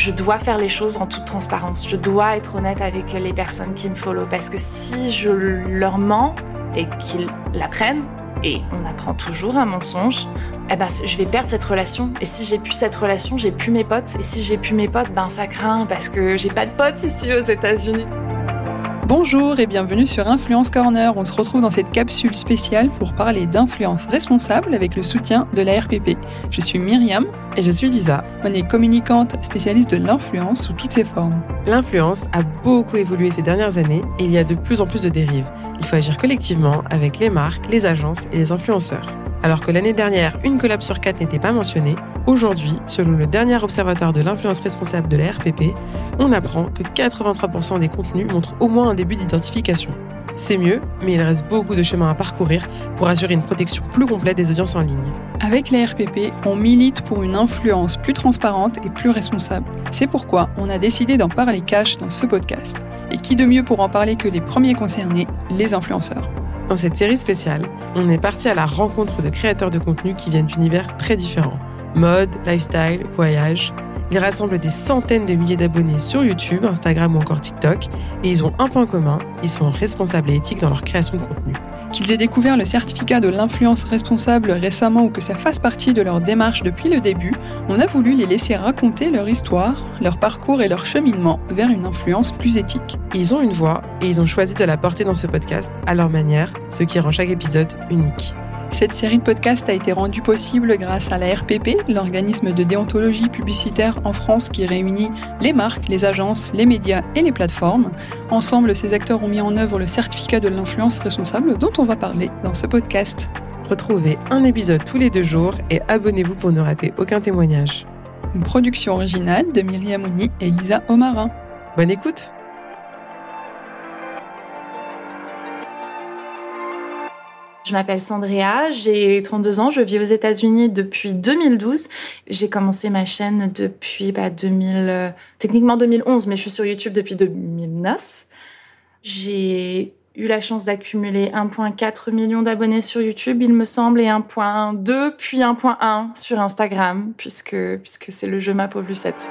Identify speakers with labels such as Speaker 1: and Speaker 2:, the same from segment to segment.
Speaker 1: je dois faire les choses en toute transparence. Je dois être honnête avec les personnes qui me follow parce que si je leur mens et qu'ils l'apprennent, et on apprend toujours un mensonge, eh ben, je vais perdre cette relation. Et si j'ai plus cette relation, j'ai plus mes potes. Et si j'ai plus mes potes, ben ça craint parce que j'ai pas de potes ici aux États-Unis.
Speaker 2: Bonjour et bienvenue sur Influence Corner. On se retrouve dans cette capsule spéciale pour parler d'influence responsable avec le soutien de la RPP. Je suis Myriam.
Speaker 3: Et je suis Lisa.
Speaker 2: On est communicante spécialiste de l'influence sous toutes ses formes.
Speaker 3: L'influence a beaucoup évolué ces dernières années et il y a de plus en plus de dérives. Il faut agir collectivement avec les marques, les agences et les influenceurs. Alors que l'année dernière, une collab sur quatre n'était pas mentionnée, aujourd'hui, selon le dernier observatoire de l'influence responsable de la RPP, on apprend que 83% des contenus montrent au moins un début d'identification. C'est mieux, mais il reste beaucoup de chemin à parcourir pour assurer une protection plus complète des audiences en ligne.
Speaker 2: Avec la RPP, on milite pour une influence plus transparente et plus responsable. C'est pourquoi on a décidé d'en parler cash dans ce podcast. Et qui de mieux pour en parler que les premiers concernés, les influenceurs?
Speaker 3: Dans cette série spéciale, on est parti à la rencontre de créateurs de contenu qui viennent d'univers très différents. Mode, lifestyle, voyage. Ils rassemblent des centaines de milliers d'abonnés sur YouTube, Instagram ou encore TikTok, et ils ont un point commun, ils sont responsables et éthiques dans leur création de contenu.
Speaker 2: Qu'ils aient découvert le certificat de l'influence responsable récemment ou que ça fasse partie de leur démarche depuis le début, on a voulu les laisser raconter leur histoire, leur parcours et leur cheminement vers une influence plus éthique.
Speaker 3: Ils ont une voix et ils ont choisi de la porter dans ce podcast à leur manière, ce qui rend chaque épisode unique.
Speaker 2: Cette série de podcasts a été rendue possible grâce à la RPP, l'organisme de déontologie publicitaire en France qui réunit les marques, les agences, les médias et les plateformes. Ensemble, ces acteurs ont mis en œuvre le certificat de l'influence responsable dont on va parler dans ce podcast.
Speaker 3: Retrouvez un épisode tous les deux jours et abonnez-vous pour ne rater aucun témoignage.
Speaker 2: Une production originale de Myriam Ouni et Lisa Omarin.
Speaker 3: Bonne écoute
Speaker 1: Je m'appelle Sandrea, j'ai 32 ans, je vis aux États-Unis depuis 2012. J'ai commencé ma chaîne depuis bah, 2000, euh, techniquement 2011, mais je suis sur YouTube depuis 2009. J'ai eu la chance d'accumuler 1,4 million d'abonnés sur YouTube, il me semble, et 1,2 puis 1,1 sur Instagram, puisque, puisque c'est le jeu Ma pauvre Lucette.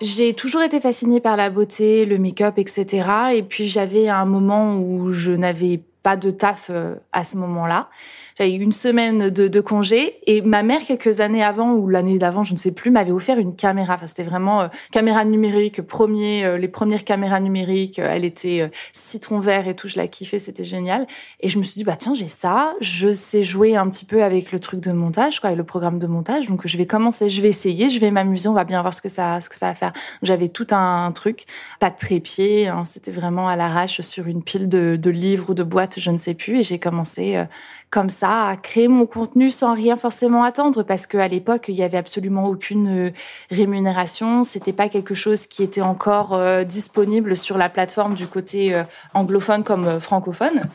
Speaker 1: J'ai toujours été fascinée par la beauté, le make-up, etc. Et puis j'avais un moment où je n'avais pas de taf euh, à ce moment-là. J'avais eu une semaine de, de, congé et ma mère, quelques années avant ou l'année d'avant, je ne sais plus, m'avait offert une caméra. Enfin, c'était vraiment euh, caméra numérique, premier, euh, les premières caméras numériques. elle était citron vert et tout, je la kiffais, c'était génial. Et je me suis dit, bah tiens, j'ai ça, je sais jouer un petit peu avec le truc de montage, quoi, avec le programme de montage. Donc je vais commencer, je vais essayer, je vais m'amuser, on va bien voir ce que ça, ce que ça va faire. J'avais tout un, truc, pas de trépied, hein, c'était vraiment à l'arrache sur une pile de, de livres ou de boîtes je ne sais plus. Et j'ai commencé euh, comme ça à créer mon contenu sans rien forcément attendre parce qu'à l'époque, il y avait absolument aucune euh, rémunération. C'était pas quelque chose qui était encore euh, disponible sur la plateforme du côté anglophone comme francophone.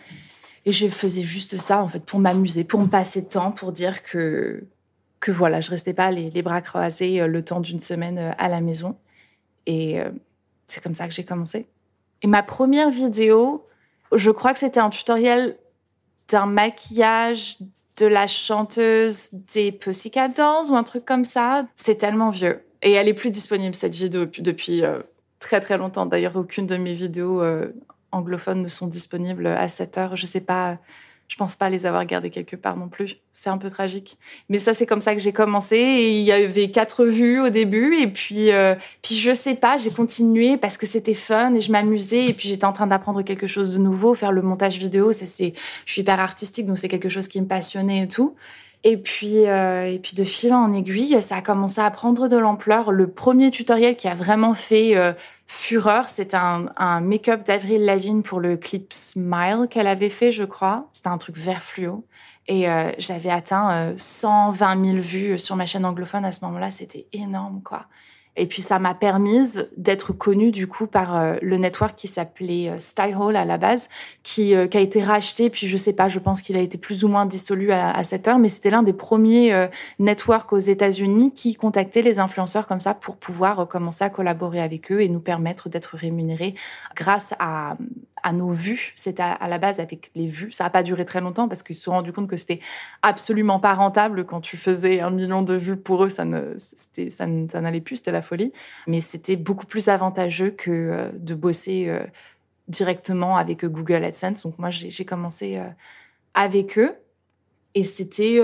Speaker 1: Et je faisais juste ça, en fait, pour m'amuser, pour me passer de temps, pour dire que, que voilà, je restais pas les bras croisés le temps d'une semaine à la maison. Et c'est comme ça que j'ai commencé. Et ma première vidéo, je crois que c'était un tutoriel d'un maquillage de la chanteuse des Pussycat Dolls ou un truc comme ça. C'est tellement vieux. Et elle est plus disponible, cette vidéo, depuis euh, très très longtemps. D'ailleurs, aucune de mes vidéos euh, anglophones ne sont disponibles à cette heure. Je sais pas je pense pas les avoir gardés quelque part non plus. C'est un peu tragique. Mais ça, c'est comme ça que j'ai commencé. Et il y avait quatre vues au début. Et puis, euh, puis je sais pas, j'ai continué parce que c'était fun et je m'amusais. Et puis, j'étais en train d'apprendre quelque chose de nouveau. Faire le montage vidéo, c'est, je suis hyper artistique, donc c'est quelque chose qui me passionnait et tout. Et puis, euh, et puis de fil en aiguille, ça a commencé à prendre de l'ampleur. Le premier tutoriel qui a vraiment fait euh, fureur, c'était un, un make-up d'Avril Lavigne pour le clip Smile qu'elle avait fait, je crois. C'était un truc vert fluo. Et euh, j'avais atteint 120 000 vues sur ma chaîne anglophone à ce moment-là. C'était énorme, quoi. Et puis ça m'a permise d'être connue du coup par euh, le network qui s'appelait euh, Style Hall à la base, qui, euh, qui a été racheté. Puis je sais pas, je pense qu'il a été plus ou moins dissolu à, à cette heure, mais c'était l'un des premiers networks aux États-Unis qui contactait les influenceurs comme ça pour pouvoir commencer à collaborer avec eux et nous permettre d'être rémunérés grâce à, à nos vues. C'était à, la base avec les vues. Ça n'a pas duré très longtemps parce qu'ils se sont rendus compte que c'était absolument pas rentable quand tu faisais un million de vues pour eux. Ça ne, ça, n'allait plus, c'était la folie. Mais c'était beaucoup plus avantageux que euh, de bosser euh, directement avec Google AdSense. Donc moi, j'ai commencé avec eux. Et c'était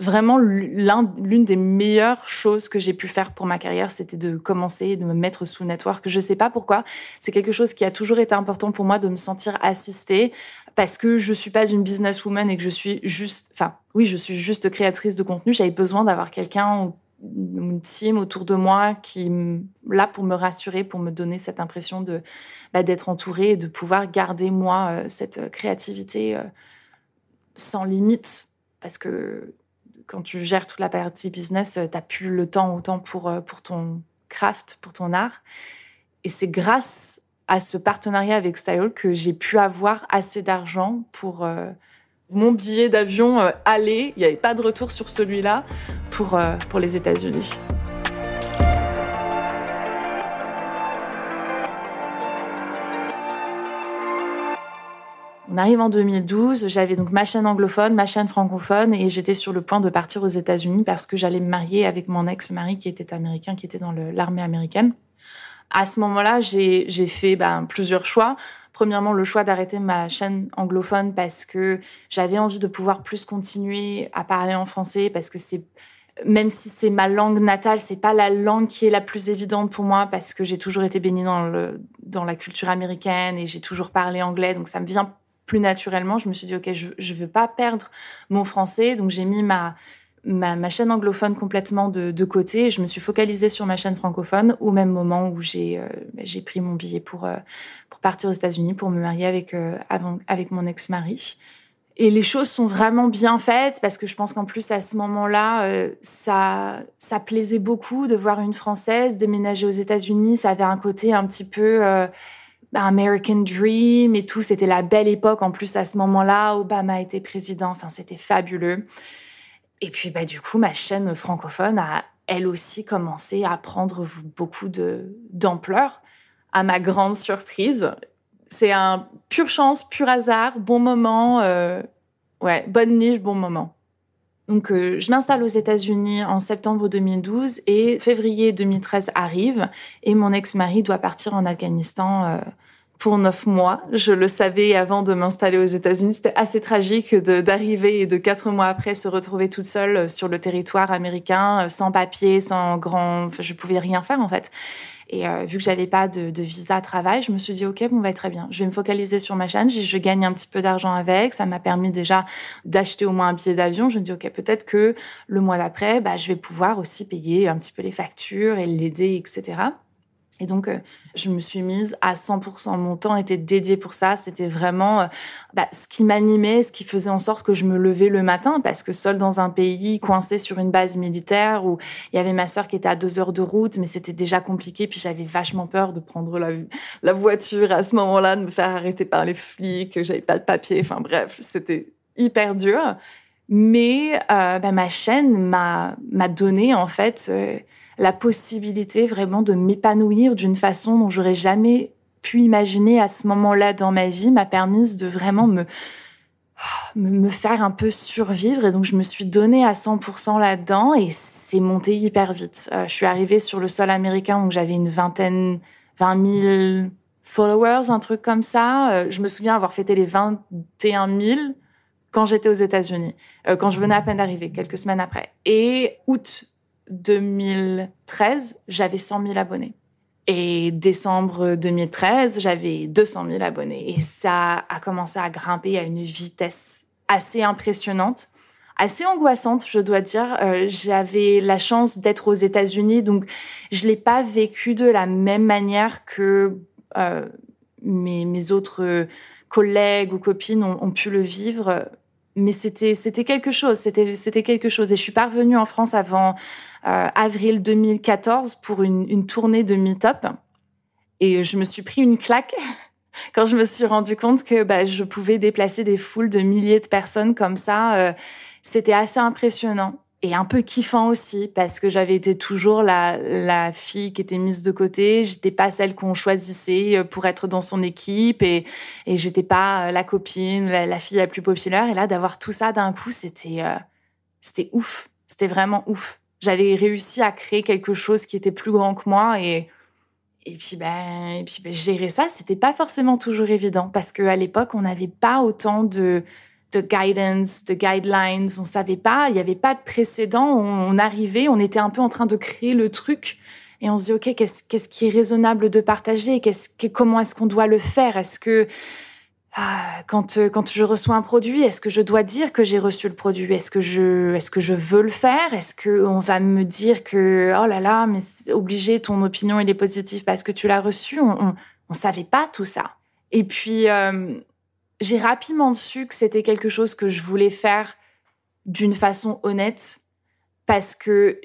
Speaker 1: vraiment l'une des meilleures choses que j'ai pu faire pour ma carrière, c'était de commencer de me mettre sous network. Je sais pas pourquoi, c'est quelque chose qui a toujours été important pour moi de me sentir assistée parce que je suis pas une businesswoman et que je suis juste, enfin oui, je suis juste créatrice de contenu. J'avais besoin d'avoir quelqu'un une team autour de moi qui là pour me rassurer, pour me donner cette impression de bah, d'être entourée et de pouvoir garder moi euh, cette créativité euh, sans limite parce que quand tu gères toute la partie business, euh, tu n'as plus le temps autant pour, euh, pour ton craft, pour ton art. Et c'est grâce à ce partenariat avec Style que j'ai pu avoir assez d'argent pour euh, mon billet d'avion aller. Il n'y avait pas de retour sur celui-là pour, pour les États-Unis. On arrive en 2012, j'avais donc ma chaîne anglophone, ma chaîne francophone, et j'étais sur le point de partir aux États-Unis parce que j'allais me marier avec mon ex-mari qui était américain, qui était dans l'armée américaine. À ce moment-là, j'ai fait ben, plusieurs choix. Premièrement, le choix d'arrêter ma chaîne anglophone parce que j'avais envie de pouvoir plus continuer à parler en français parce que c'est même si c'est ma langue natale, c'est pas la langue qui est la plus évidente pour moi parce que j'ai toujours été baignée dans, dans la culture américaine et j'ai toujours parlé anglais, donc ça me vient plus naturellement, je me suis dit, OK, je ne veux pas perdre mon français. Donc, j'ai mis ma, ma, chaîne anglophone complètement de, côté et je me suis focalisée sur ma chaîne francophone au même moment où j'ai euh, j'ai pris mon billet pour, euh, pour partir aux États-Unis pour me marier avec, euh, avec mon ex-mari. Et les choses sont vraiment bien faites parce que je pense qu'en plus à ce moment-là, ça, ça plaisait beaucoup de voir une Française déménager aux États-Unis. Ça avait un côté un petit peu American Dream et tout. C'était la belle époque. En plus, à ce moment-là, Obama était président. Enfin, c'était fabuleux. Et puis, bah, du coup, ma chaîne francophone a, elle aussi, commencé à prendre beaucoup d'ampleur. À ma grande surprise, c'est un pure chance, pur hasard, bon moment. Euh, ouais, bonne niche, bon moment. Donc, euh, je m'installe aux États-Unis en septembre 2012 et février 2013 arrive et mon ex-mari doit partir en Afghanistan euh, pour neuf mois. Je le savais avant de m'installer aux États-Unis. C'était assez tragique d'arriver et de quatre mois après se retrouver toute seule euh, sur le territoire américain, sans papier, sans grand. Enfin, je pouvais rien faire en fait. Et euh, vu que j'avais pas de, de, visa travail, je me suis dit ok, bon, va être très bien. Je vais me focaliser sur ma chaîne. Je, je gagne un petit peu d'argent avec. Ça m'a permis déjà d'acheter au moins un billet d'avion. Je me dis ok, peut-être que le mois d'après, bah, je vais pouvoir aussi payer un petit peu les factures et l'aider, etc. Et donc, euh, je me suis mise à 100%. Mon temps était dédié pour ça. C'était vraiment euh, bah, ce qui m'animait, ce qui faisait en sorte que je me levais le matin, parce que seule dans un pays, coincé sur une base militaire, où il y avait ma sœur qui était à deux heures de route, mais c'était déjà compliqué. Puis j'avais vachement peur de prendre la, voiture à ce moment-là, de me faire arrêter par les flics, j'avais pas le papier. Enfin bref, c'était hyper dur. Mais euh, bah, ma chaîne m'a donné en fait la possibilité vraiment de m'épanouir d'une façon dont j'aurais jamais pu imaginer à ce moment-là dans ma vie m'a permis de vraiment me, me faire un peu survivre et donc je me suis donnée à 100% là-dedans et c'est monté hyper vite. Euh, je suis arrivée sur le sol américain donc j'avais une vingtaine, 20 000 followers, un truc comme ça. Euh, je me souviens avoir fêté les 21 000 quand j'étais aux États-Unis, euh, quand je venais à peine d'arriver, quelques semaines après. Et août 2013, j'avais 100 000 abonnés. Et décembre 2013, j'avais 200 000 abonnés. Et ça a commencé à grimper à une vitesse assez impressionnante, assez angoissante, je dois dire. Euh, j'avais la chance d'être aux États-Unis, donc je l'ai pas vécu de la même manière que euh, mes, autres collègues ou copines ont pu le vivre mais c'était quelque chose, c'était c'était quelque chose. Et je suis parvenue en France avant avril 2014 pour une, une tournée de meet-up, et je me suis pris une claque quand je me suis rendu compte que bah, je pouvais déplacer des foules de milliers de personnes comme ça. Euh, c'était assez impressionnant. et un peu kiffant aussi parce que j'avais été toujours la, la fille qui était mise de côté. J'étais pas celle qu'on choisissait euh, pour être dans son équipe et, et j'étais pas euh, la copine, la, fille la plus populaire. Et là, d'avoir tout ça d'un coup, c'était, euh, c'était ouf. C'était vraiment ouf. J'avais réussi à créer quelque chose qui était plus grand que moi et, et puis, ben, et puis ben, gérer ça, c'était pas forcément toujours évident parce qu'à l'époque, on n'avait pas autant de, de guidance, de guidelines. On savait pas, il n'y avait pas de précédent. On, arrivait, on était un peu en train de créer le truc et on se dit ok, qu'est-ce qu'est-ce qui est raisonnable de partager? Qu'est-ce comment est-ce qu'on doit le faire? Est-ce que quand quand je reçois un produit, est-ce que je dois dire que j'ai reçu le produit? Est-ce que je est-ce que je veux le faire? Est-ce que on va me dire que oh là là, mais obligé, ton opinion elle est positive parce que tu l'as reçu? On, on, savait pas tout ça. Et puis euh, j'ai rapidement su que c'était quelque chose que je voulais faire d'une façon honnête parce que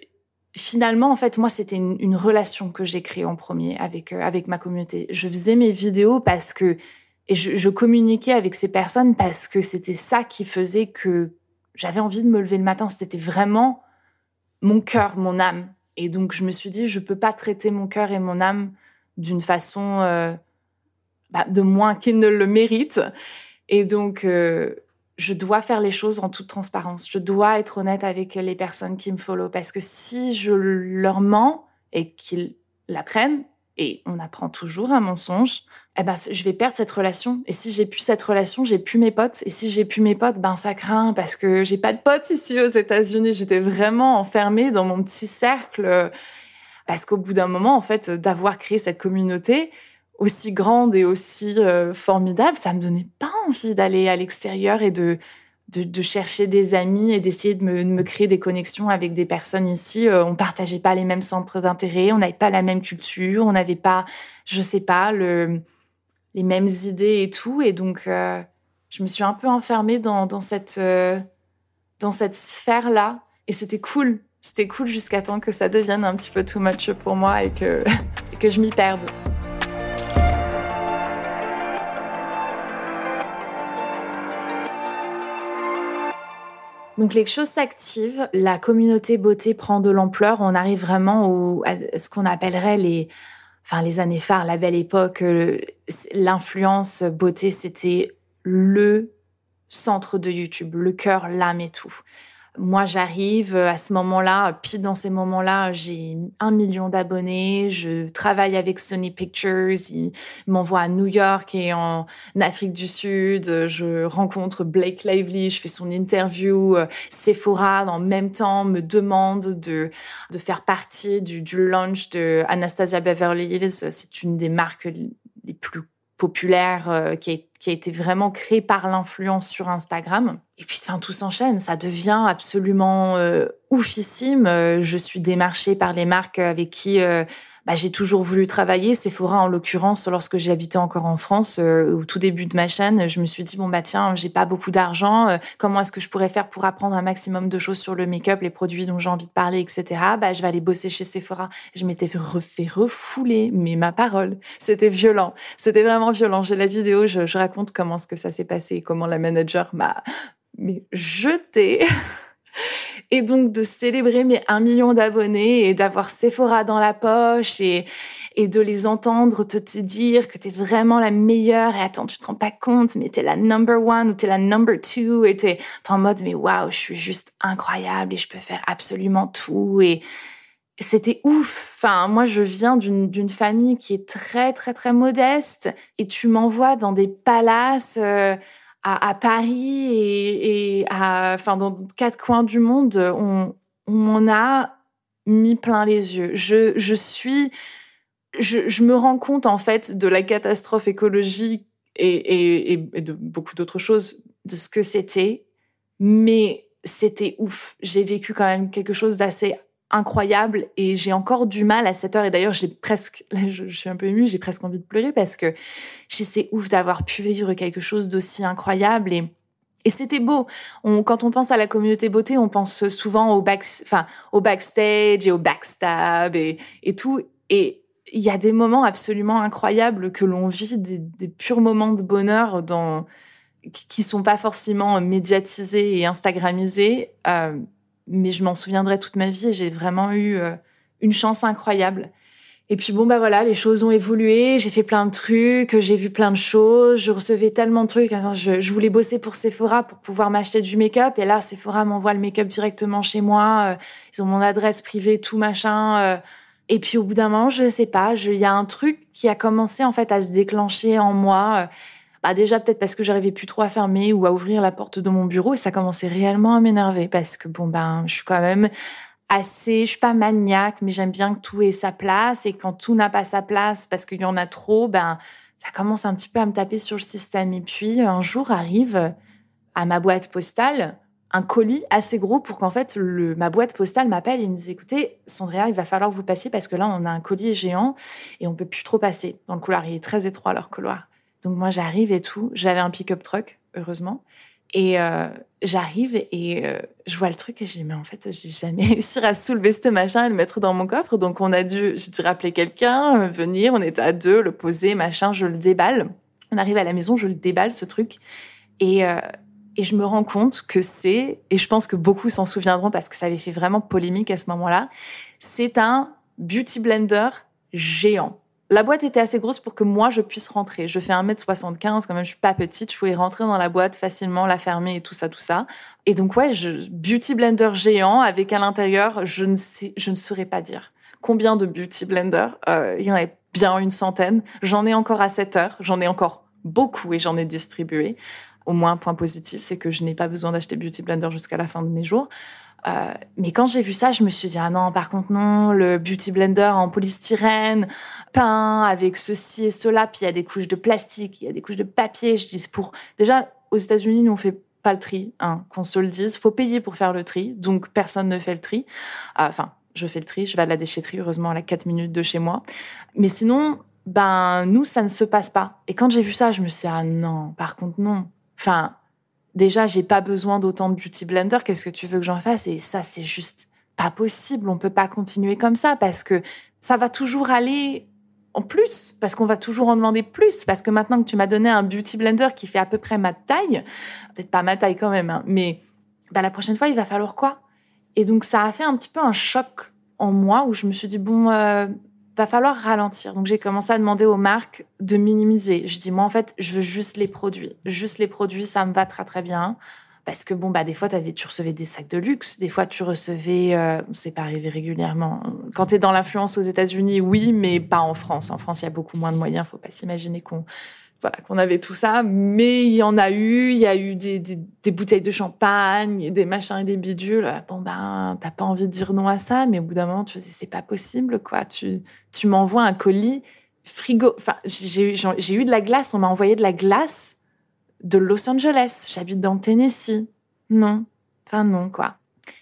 Speaker 1: finalement, en fait, moi, c'était une, relation que j'ai créée en premier avec, euh, avec ma communauté. Je faisais mes vidéos parce que, et je, communiquais avec ces personnes parce que c'était ça qui faisait que j'avais envie de me lever le matin. C'était vraiment mon cœur, mon âme. Et donc, je me suis dit, je peux pas traiter mon cœur et mon âme d'une façon euh, bah, de moins qu'ils ne le méritent. Et donc, euh, je dois faire les choses en toute transparence. Je dois être honnête avec les personnes qui me follow parce que si je leur mens et qu'ils l'apprennent, et on apprend toujours un mensonge, eh ben, je vais perdre cette relation. Et si j'ai plus cette relation, j'ai plus mes potes. Et si j'ai plus mes potes, ben, ça craint parce que j'ai pas de potes ici aux États-Unis. J'étais vraiment enfermée dans mon petit cercle. Parce qu'au bout d'un moment, en fait, d'avoir créé cette communauté, aussi grande et aussi euh, formidable, ça me donnait pas envie d'aller à l'extérieur et de, de, chercher des amis et d'essayer de me, créer des connexions avec des personnes ici. Euh, on partageait pas les mêmes centres d'intérêt, on n'avait pas la même culture, on n'avait pas, je sais pas, le, les mêmes idées et tout. Et donc, euh, je me suis un peu enfermée dans, cette, dans cette sphère-là. Et c'était cool. C'était cool jusqu'à temps que ça devienne un petit peu too much pour moi et que, et que je m'y perde. Donc les choses s'activent, la communauté beauté prend de l'ampleur, on arrive vraiment à ce qu'on appellerait les, enfin les années phares, la belle époque, l'influence beauté, c'était le centre de YouTube, le cœur, l'âme et tout. Moi, j'arrive à ce moment-là, pile dans ces moments-là, j'ai un million d'abonnés. Je travaille avec Sony Pictures. Ils m'envoient à New York et en Afrique du Sud. Je rencontre Blake Lively. Je fais son interview. Sephora, en même temps, me demande de, de faire partie du, du launch de Anastasia Beverly Hills. C'est une des marques les plus populaire euh, qui, a, qui, a, été vraiment créé par l'influence sur Instagram. Et puis, enfin, tout s'enchaîne. Ça devient absolument euh, oufissime. Euh, je suis démarchée par les marques avec qui bah, j'ai toujours voulu travailler. Sephora, en l'occurrence, lorsque j'habitais encore en France, euh, au tout début de ma chaîne, je me suis dit bon bah tiens, j'ai pas beaucoup d'argent. Euh, comment est-ce que je pourrais faire pour apprendre un maximum de choses sur le make-up, les produits dont j'ai envie de parler, etc. Bah je vais aller bosser chez Sephora. Je m'étais refait refouler, mais ma parole, c'était violent. C'était vraiment violent. J'ai la vidéo, je, je comment ce que ça s'est passé, comment la manager m'a jeté. Et donc de célébrer mes un million d'abonnés et d'avoir Sephora dans la poche et, et de les entendre te, dire que tu es vraiment la meilleure et attends, tu te rends pas compte, mais tu es la number one ou tu es la number two et tu es en mode mais waouh, je suis juste incroyable et je peux faire absolument tout et c'était ouf. Enfin, moi, je viens d'une famille qui est très, très, très modeste et tu m'envoies dans des palaces euh, à, Paris et, à, enfin, dans quatre coins du monde, on, m'en a mis plein les yeux. Je, je suis, je, je, me rends compte en fait de la catastrophe écologique et, et, et de beaucoup d'autres choses, de ce que c'était, mais c'était ouf. J'ai vécu quand même quelque chose d'assez incroyable et j'ai encore du mal à cette heure et d'ailleurs j'ai presque là je, suis un peu émue j'ai presque envie de pleurer parce que c'est ouf d'avoir pu vivre quelque chose d'aussi incroyable et et c'était beau. Quand on pense à la communauté beauté, on pense souvent au back, enfin, au backstage et au backstab et, et tout. Et il y a des moments absolument incroyables que l'on vit, des, des, purs moments de bonheur dans, qui sont pas forcément médiatisés et instagramisés. Euh, mais je m'en souviendrai toute ma vie. J'ai vraiment eu euh, une chance incroyable. Et puis bon bah voilà, les choses ont évolué, j'ai fait plein de trucs, j'ai vu plein de choses, je recevais tellement de trucs. je, voulais bosser pour Sephora pour pouvoir m'acheter du make-up et là Sephora m'envoie le make-up directement chez moi. Euh, ils ont mon adresse privée, tout machin. Euh. et puis au bout d'un moment, je sais pas, il y a un truc qui a commencé en fait à se déclencher en moi. Bah déjà peut-être parce que j'arrivais plus trop à fermer ou à ouvrir la porte de mon bureau et ça commençait réellement à m'énerver parce que bon ben je suis quand même assez, je suis pas maniaque, mais j'aime bien que tout ait sa place. Et quand tout n'a pas sa place parce qu'il y en a trop, ben, ça commence un petit peu à me taper sur le système. Et puis, un jour arrive à ma boîte postale un colis assez gros pour qu'en fait, le, ma boîte postale m'appelle et me dit, écoutez, Sandria, il va falloir que vous passiez parce que là, on a un colis géant et on peut plus trop passer dans le couloir. Il est très étroit, leur couloir. Donc, moi, j'arrive et tout. J'avais un pick-up truck, heureusement. Et euh, j'arrive et euh, je vois le truc et je dis mais en fait j'ai jamais réussi à soulever ce machin et le mettre dans mon coffre. Donc on a dû j'ai dû rappeler quelqu'un euh, venir. On était à deux le poser machin je le déballe. On arrive à la maison je le déballe ce truc. Et et je me rends compte que c'est et je pense que beaucoup s'en souviendront parce que ça avait fait vraiment polémique à ce moment-là c'est un beauty blender géant la boîte était assez grosse pour que moi je puisse rentrer. Je fais 1m75 quand même, je suis pas petite, je pouvais rentrer dans la boîte facilement, la fermer et tout ça, tout ça. Et donc ouais, je, beauty blender géant avec à l'intérieur, je ne sais, je ne saurais pas dire combien de beauty blender. Euh, il y en avait bien une centaine. J'en ai encore à 7 heures, j'en ai encore beaucoup et j'en ai distribué. Au moins, un point positif, c'est que je n'ai pas besoin d'acheter beauty blender jusqu'à la fin de mes jours. Euh, mais quand j'ai vu ça, je me suis dit, ah non, par contre, non, le beauty blender en polystyrène, peint avec ceci et cela, puis il y a des couches de plastique, il y a des couches de papier. Je dis, c'est pour. Déjà, aux États-Unis, nous, on fait pas le tri, hein, qu'on se le dise. faut payer pour faire le tri, donc personne ne fait le tri. Euh, enfin, je fais le tri, je vais à la déchetterie, heureusement, à la 4 minutes de chez moi. Mais sinon, ben, nous, ça ne se passe pas. Et quand j'ai vu ça, je me suis dit, ah non, par contre, non. Enfin, déjà, j'ai pas besoin d'autant de beauty blender. Qu'est-ce que tu veux que j'en fasse? Et ça, c'est juste pas possible. On peut pas continuer comme ça parce que ça va toujours aller en plus, parce qu'on va toujours en demander plus, parce que maintenant que tu m'as donné un beauty blender qui fait à peu près ma taille, peut-être pas ma taille quand même, hein, mais bah, la prochaine fois, il va falloir quoi? Et donc, ça a fait un petit peu un choc en moi où je me suis dit, bon, euh, va falloir ralentir. Donc j'ai commencé à demander aux marques de minimiser. Je dis moi en fait, je veux juste les produits. Juste les produits, ça me va très très bien. Parce que bon bah des fois avais, tu recevais des sacs de luxe, des fois tu recevais, euh, c'est pas arrivé régulièrement. Quand tu es dans l'influence aux États-Unis, oui, mais pas en France. En France, il y a beaucoup moins de moyens. Faut pas s'imaginer qu'on voilà, qu'on avait tout ça, mais il y en a eu, il y a eu des, des, bouteilles de champagne, des machins et des bidules. Bon ben, t'as pas envie de dire non à ça, mais au bout d'un moment, tu te dis c'est pas possible, quoi. Tu, tu m'envoies un colis frigo. Enfin, j'ai eu, j'ai eu de la glace. On m'a envoyé de la glace de Los Angeles. J'habite dans le Tennessee. Non, enfin non, quoi.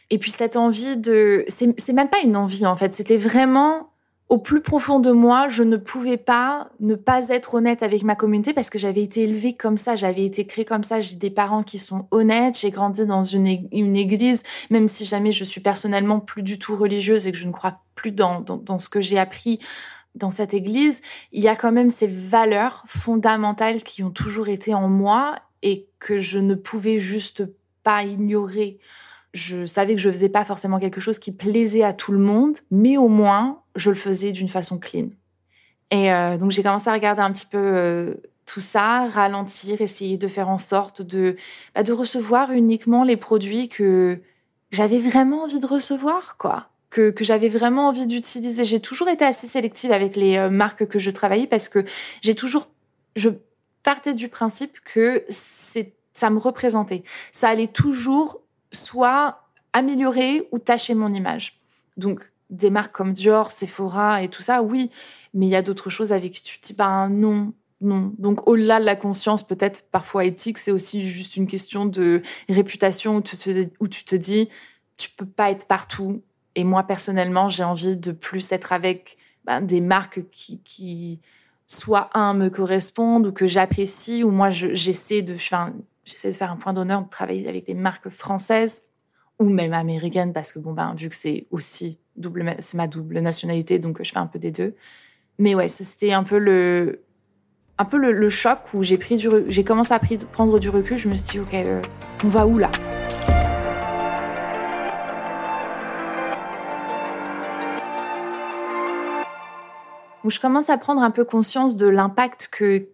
Speaker 1: Et puis cette envie de, c'est même pas une envie en fait. C'était vraiment au plus profond de moi, je ne pouvais pas ne pas être honnête avec ma communauté parce que j'avais été élevée comme ça, j'avais été créée comme ça. J'ai des parents qui sont honnêtes, j'ai grandi dans une, église, même si jamais je suis personnellement plus du tout religieuse et que je ne crois plus dans, dans ce que j'ai appris dans cette église, il y a quand même ces valeurs fondamentales qui ont toujours été en moi et que je ne pouvais juste pas ignorer je savais que je faisais pas forcément quelque chose qui plaisait à tout le monde, mais au moins je le faisais d'une façon clean. Et euh, donc j'ai commencé à regarder un petit peu euh, tout ça, ralentir, essayer de faire en sorte de bah, de recevoir uniquement les produits que j'avais vraiment envie de recevoir, quoi. Que, j'avais vraiment envie d'utiliser. J'ai toujours été assez sélective avec les euh, marques que je travaillais parce que j'ai toujours, je partais du principe que c'est, ça me représentait. Ça allait toujours soit améliorer ou tâcher mon image. Donc, des marques comme Dior, Sephora et tout ça, oui, mais il y a d'autres choses avec qui tu te dis, ben non, non. Donc, au-delà de la conscience, peut-être parfois éthique, c'est aussi juste une question de réputation où tu te, où tu te dis, tu peux pas être partout. Et moi, personnellement, j'ai envie de plus être avec ben, des marques qui, qui, soit un, me correspondent ou que j'apprécie, ou moi, j'essaie de, j'essaie de faire un point d'honneur de travailler avec des marques françaises ou même américaines parce que bon ben vu que c'est aussi c'est ma double nationalité, donc je fais un peu des deux. Mais ouais, c'était un peu le, choc où j'ai commencé à prendre du recul. Je me suis dit, ok, euh, on va où là? Où je commence à prendre un peu conscience de l'impact que,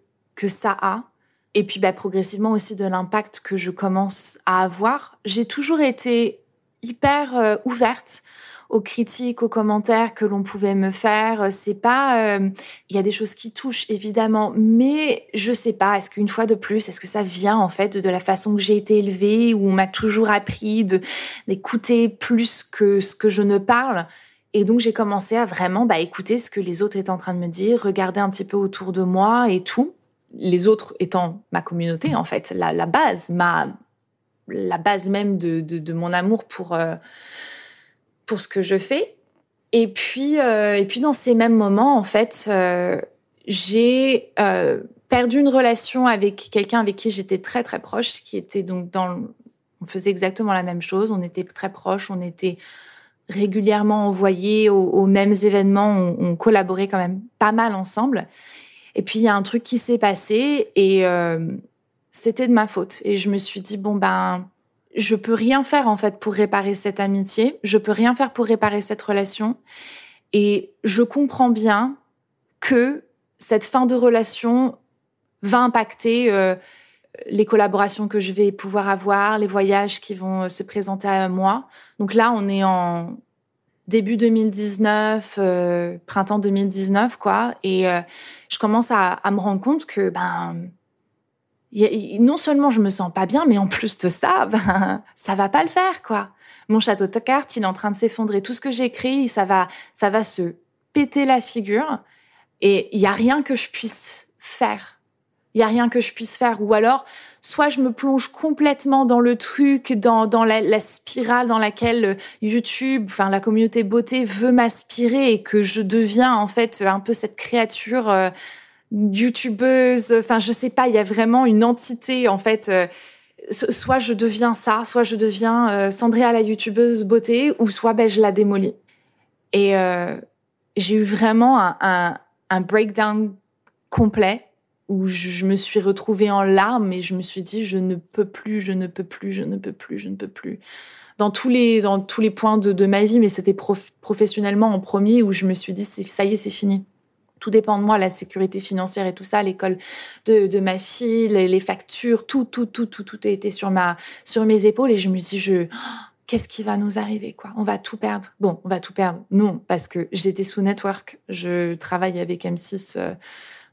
Speaker 1: ça a. Et puis bah, progressivement aussi de l'impact que je commence à avoir. J'ai toujours été hyper euh, ouverte aux critiques, aux commentaires que l'on pouvait me faire. C'est pas, euh, il y a des choses qui touchent évidemment, mais je sais pas. Est-ce qu'une fois de plus, est-ce que ça vient en fait de la façon que j'ai été élevée, où on m'a toujours appris de d'écouter plus que ce que je ne parle? Et donc j'ai commencé à vraiment bah, écouter ce que les autres étaient en train de me dire, regarder un petit peu autour de moi et tout. Les autres étant ma communauté en fait, la, base, ma la base même de mon amour pour euh, pour ce que je fais. Et puis, euh, et puis dans ces mêmes moments, en fait, euh, j'ai euh, perdu une relation avec quelqu'un avec qui j'étais très très proche, qui était donc dans, on faisait exactement la même chose, on était très proches, on était régulièrement envoyés aux, mêmes événements, on, collaborait quand même pas mal ensemble. Et puis il y a un truc qui s'est passé et c'était de ma faute. Et je me suis dit bon ben je peux rien faire en fait pour réparer cette amitié, je peux rien faire pour réparer cette relation et je comprends bien que cette fin de relation va impacter euh, les collaborations que je vais pouvoir avoir, les voyages qui vont se présenter à moi. Donc là, on est en début 2019, euh, printemps 2019, quoi. Et euh, je commence à, à, me rendre compte que ben non seulement je me sens pas bien, mais en plus de ça, ben, ça va pas le faire, quoi. Mon château de cartes, il est en train de s'effondrer. Tout ce que j'ai écrit, ça va, ça va se péter la figure. Et il y a rien que je puisse faire. Il y a rien que je puisse faire. Ou alors, soit je me plonge complètement dans le truc, dans, la spirale dans laquelle YouTube, enfin la communauté beauté veut m'aspirer et que je deviens en fait un peu cette créature. Euh, youtubeuse, enfin je sais pas, il y a vraiment une entité en fait. Euh, soit je deviens ça, soit je deviens euh, la youtubeuse beauté, ou soit ben, je la démolis. Et euh, j'ai eu vraiment un, breakdown complet où je, me suis retrouvée en larmes et je me suis dit je ne peux plus, je ne peux plus, je ne peux plus, je ne peux plus. Dans tous les dans tous les points de, de ma vie, mais c'était professionnellement en premier où je me suis dit ça y est, c'est fini tout dépend de moi, la sécurité financière et tout ça, l'école de, de, ma fille, les, factures, tout, tout, tout, tout, tout été sur ma, sur mes épaules et je me dis, je, qu'est-ce qui va nous arriver, quoi? On va tout perdre. Bon, on va tout perdre. Non, parce que j'étais sous network. Je travaille avec M6 euh,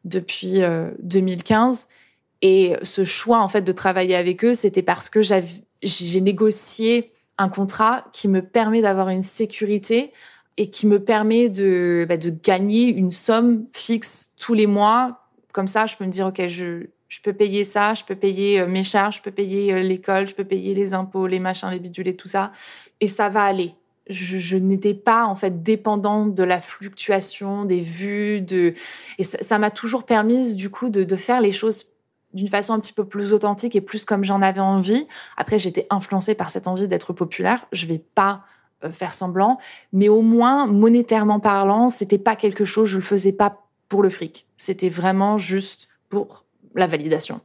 Speaker 1: depuis 2015 euh, et ce choix, en fait, de travailler avec eux, c'était parce que j'ai négocié un contrat qui me permet d'avoir une sécurité et qui me permet de, bah, de gagner une somme fixe tous les mois. Comme ça, je peux me dire, OK, je, peux payer ça, je peux payer euh, mes charges, je peux payer euh, l'école, je peux payer les impôts, les machins, les bidules et tout ça. Et ça va aller. Je, n'étais pas en fait dépendante de la fluctuation des vues, de et ça m'a toujours permis du coup de, de faire les choses d'une façon un petit peu plus authentique et plus comme j'en avais envie. Après, j'étais influencée par cette envie d'être populaire. Je vais pas faire semblant, mais au moins monétairement parlant, c'était pas quelque chose, je le faisais pas pour le fric. C'était vraiment juste pour la validation.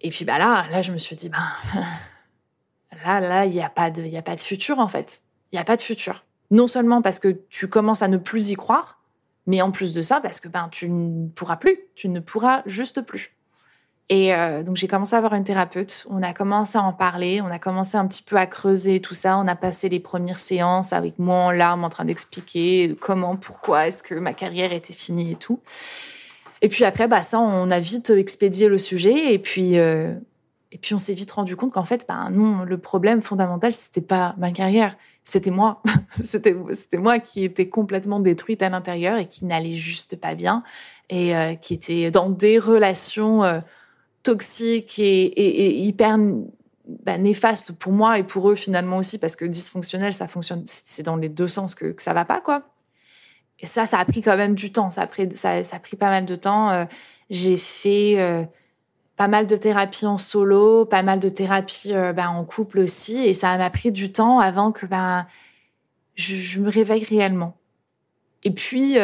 Speaker 1: Et puis bah là, là je me suis dit bah là là, il y a pas de il a pas de futur en fait. Il y a pas de futur. Non seulement parce que tu commences à ne plus y croire, mais en plus de ça parce que ben tu ne pourras plus, tu ne pourras juste plus. Et euh, donc j'ai commencé à avoir une thérapeute. On a commencé à en parler, on a commencé un petit peu à creuser tout ça. On a passé les premières séances avec moi en larmes, en train d'expliquer comment, pourquoi, est-ce que ma carrière était finie et tout. Et puis après, bah ça, on a vite expédié le sujet. Et puis euh, et puis on s'est vite rendu compte qu'en fait, bah non, le problème fondamental, c'était pas ma carrière, c'était moi. c'était c'était moi qui était complètement détruite à l'intérieur et qui n'allait juste pas bien et euh, qui était dans des relations toxique et, hyper bah, néfaste pour moi et pour eux finalement aussi parce que dysfonctionnel ça fonctionne c'est dans les deux sens que, ça va pas quoi. Et ça ça a pris quand même du temps. Ça a pris ça, a pris pas mal de temps. Euh, j'ai fait euh, pas mal de thérapie en solo pas mal de thérapie euh, bah, en couple aussi. Et ça m'a pris du temps avant que ben je, me réveille réellement. Et puis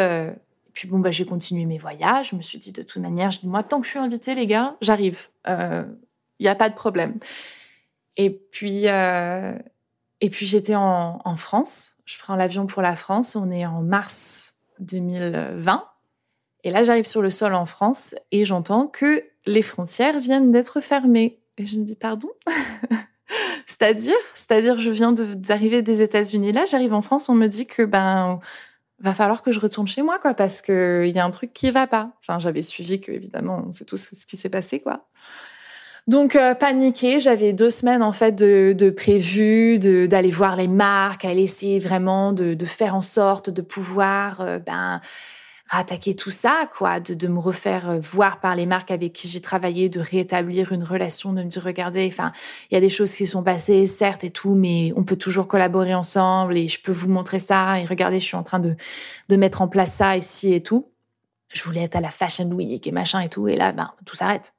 Speaker 1: bon, bah, j'ai continué mes voyages. Je me suis dit, de toute manière, je dis, moi, tant que je suis invitée, les gars, j'arrive. Il euh, n'y a pas de problème. Et puis, euh, puis j'étais en, en, France. Je prends l'avion pour la France. On est en mars 2020. Et là, j'arrive sur le sol en France et j'entends que les frontières viennent d'être fermées. Et je me dis, pardon? C'est-à-dire? C'est-à-dire, je viens d'arriver des États-Unis. Là, j'arrive en France, on me dit que ben va falloir que je retourne chez moi, quoi, parce qu'il y a un truc qui va pas. Enfin, j'avais suivi que, évidemment, c'est tout ce qui s'est passé, quoi. Donc euh, paniqué, j'avais deux semaines en fait de, prévu d'aller voir les marques, à essayer vraiment de, de, faire en sorte de pouvoir euh, ben rattaquer tout ça, quoi, de, de me refaire euh, voir par les marques avec qui j'ai travaillé, de rétablir une relation, de me dire regardez, enfin il y a des choses qui sont passées certes et tout, mais on peut toujours collaborer ensemble et je peux vous montrer ça et regardez, je suis en train de de mettre en place ça ici et tout. Je voulais être à la Fashion Week et machin et tout et là ben tout s'arrête.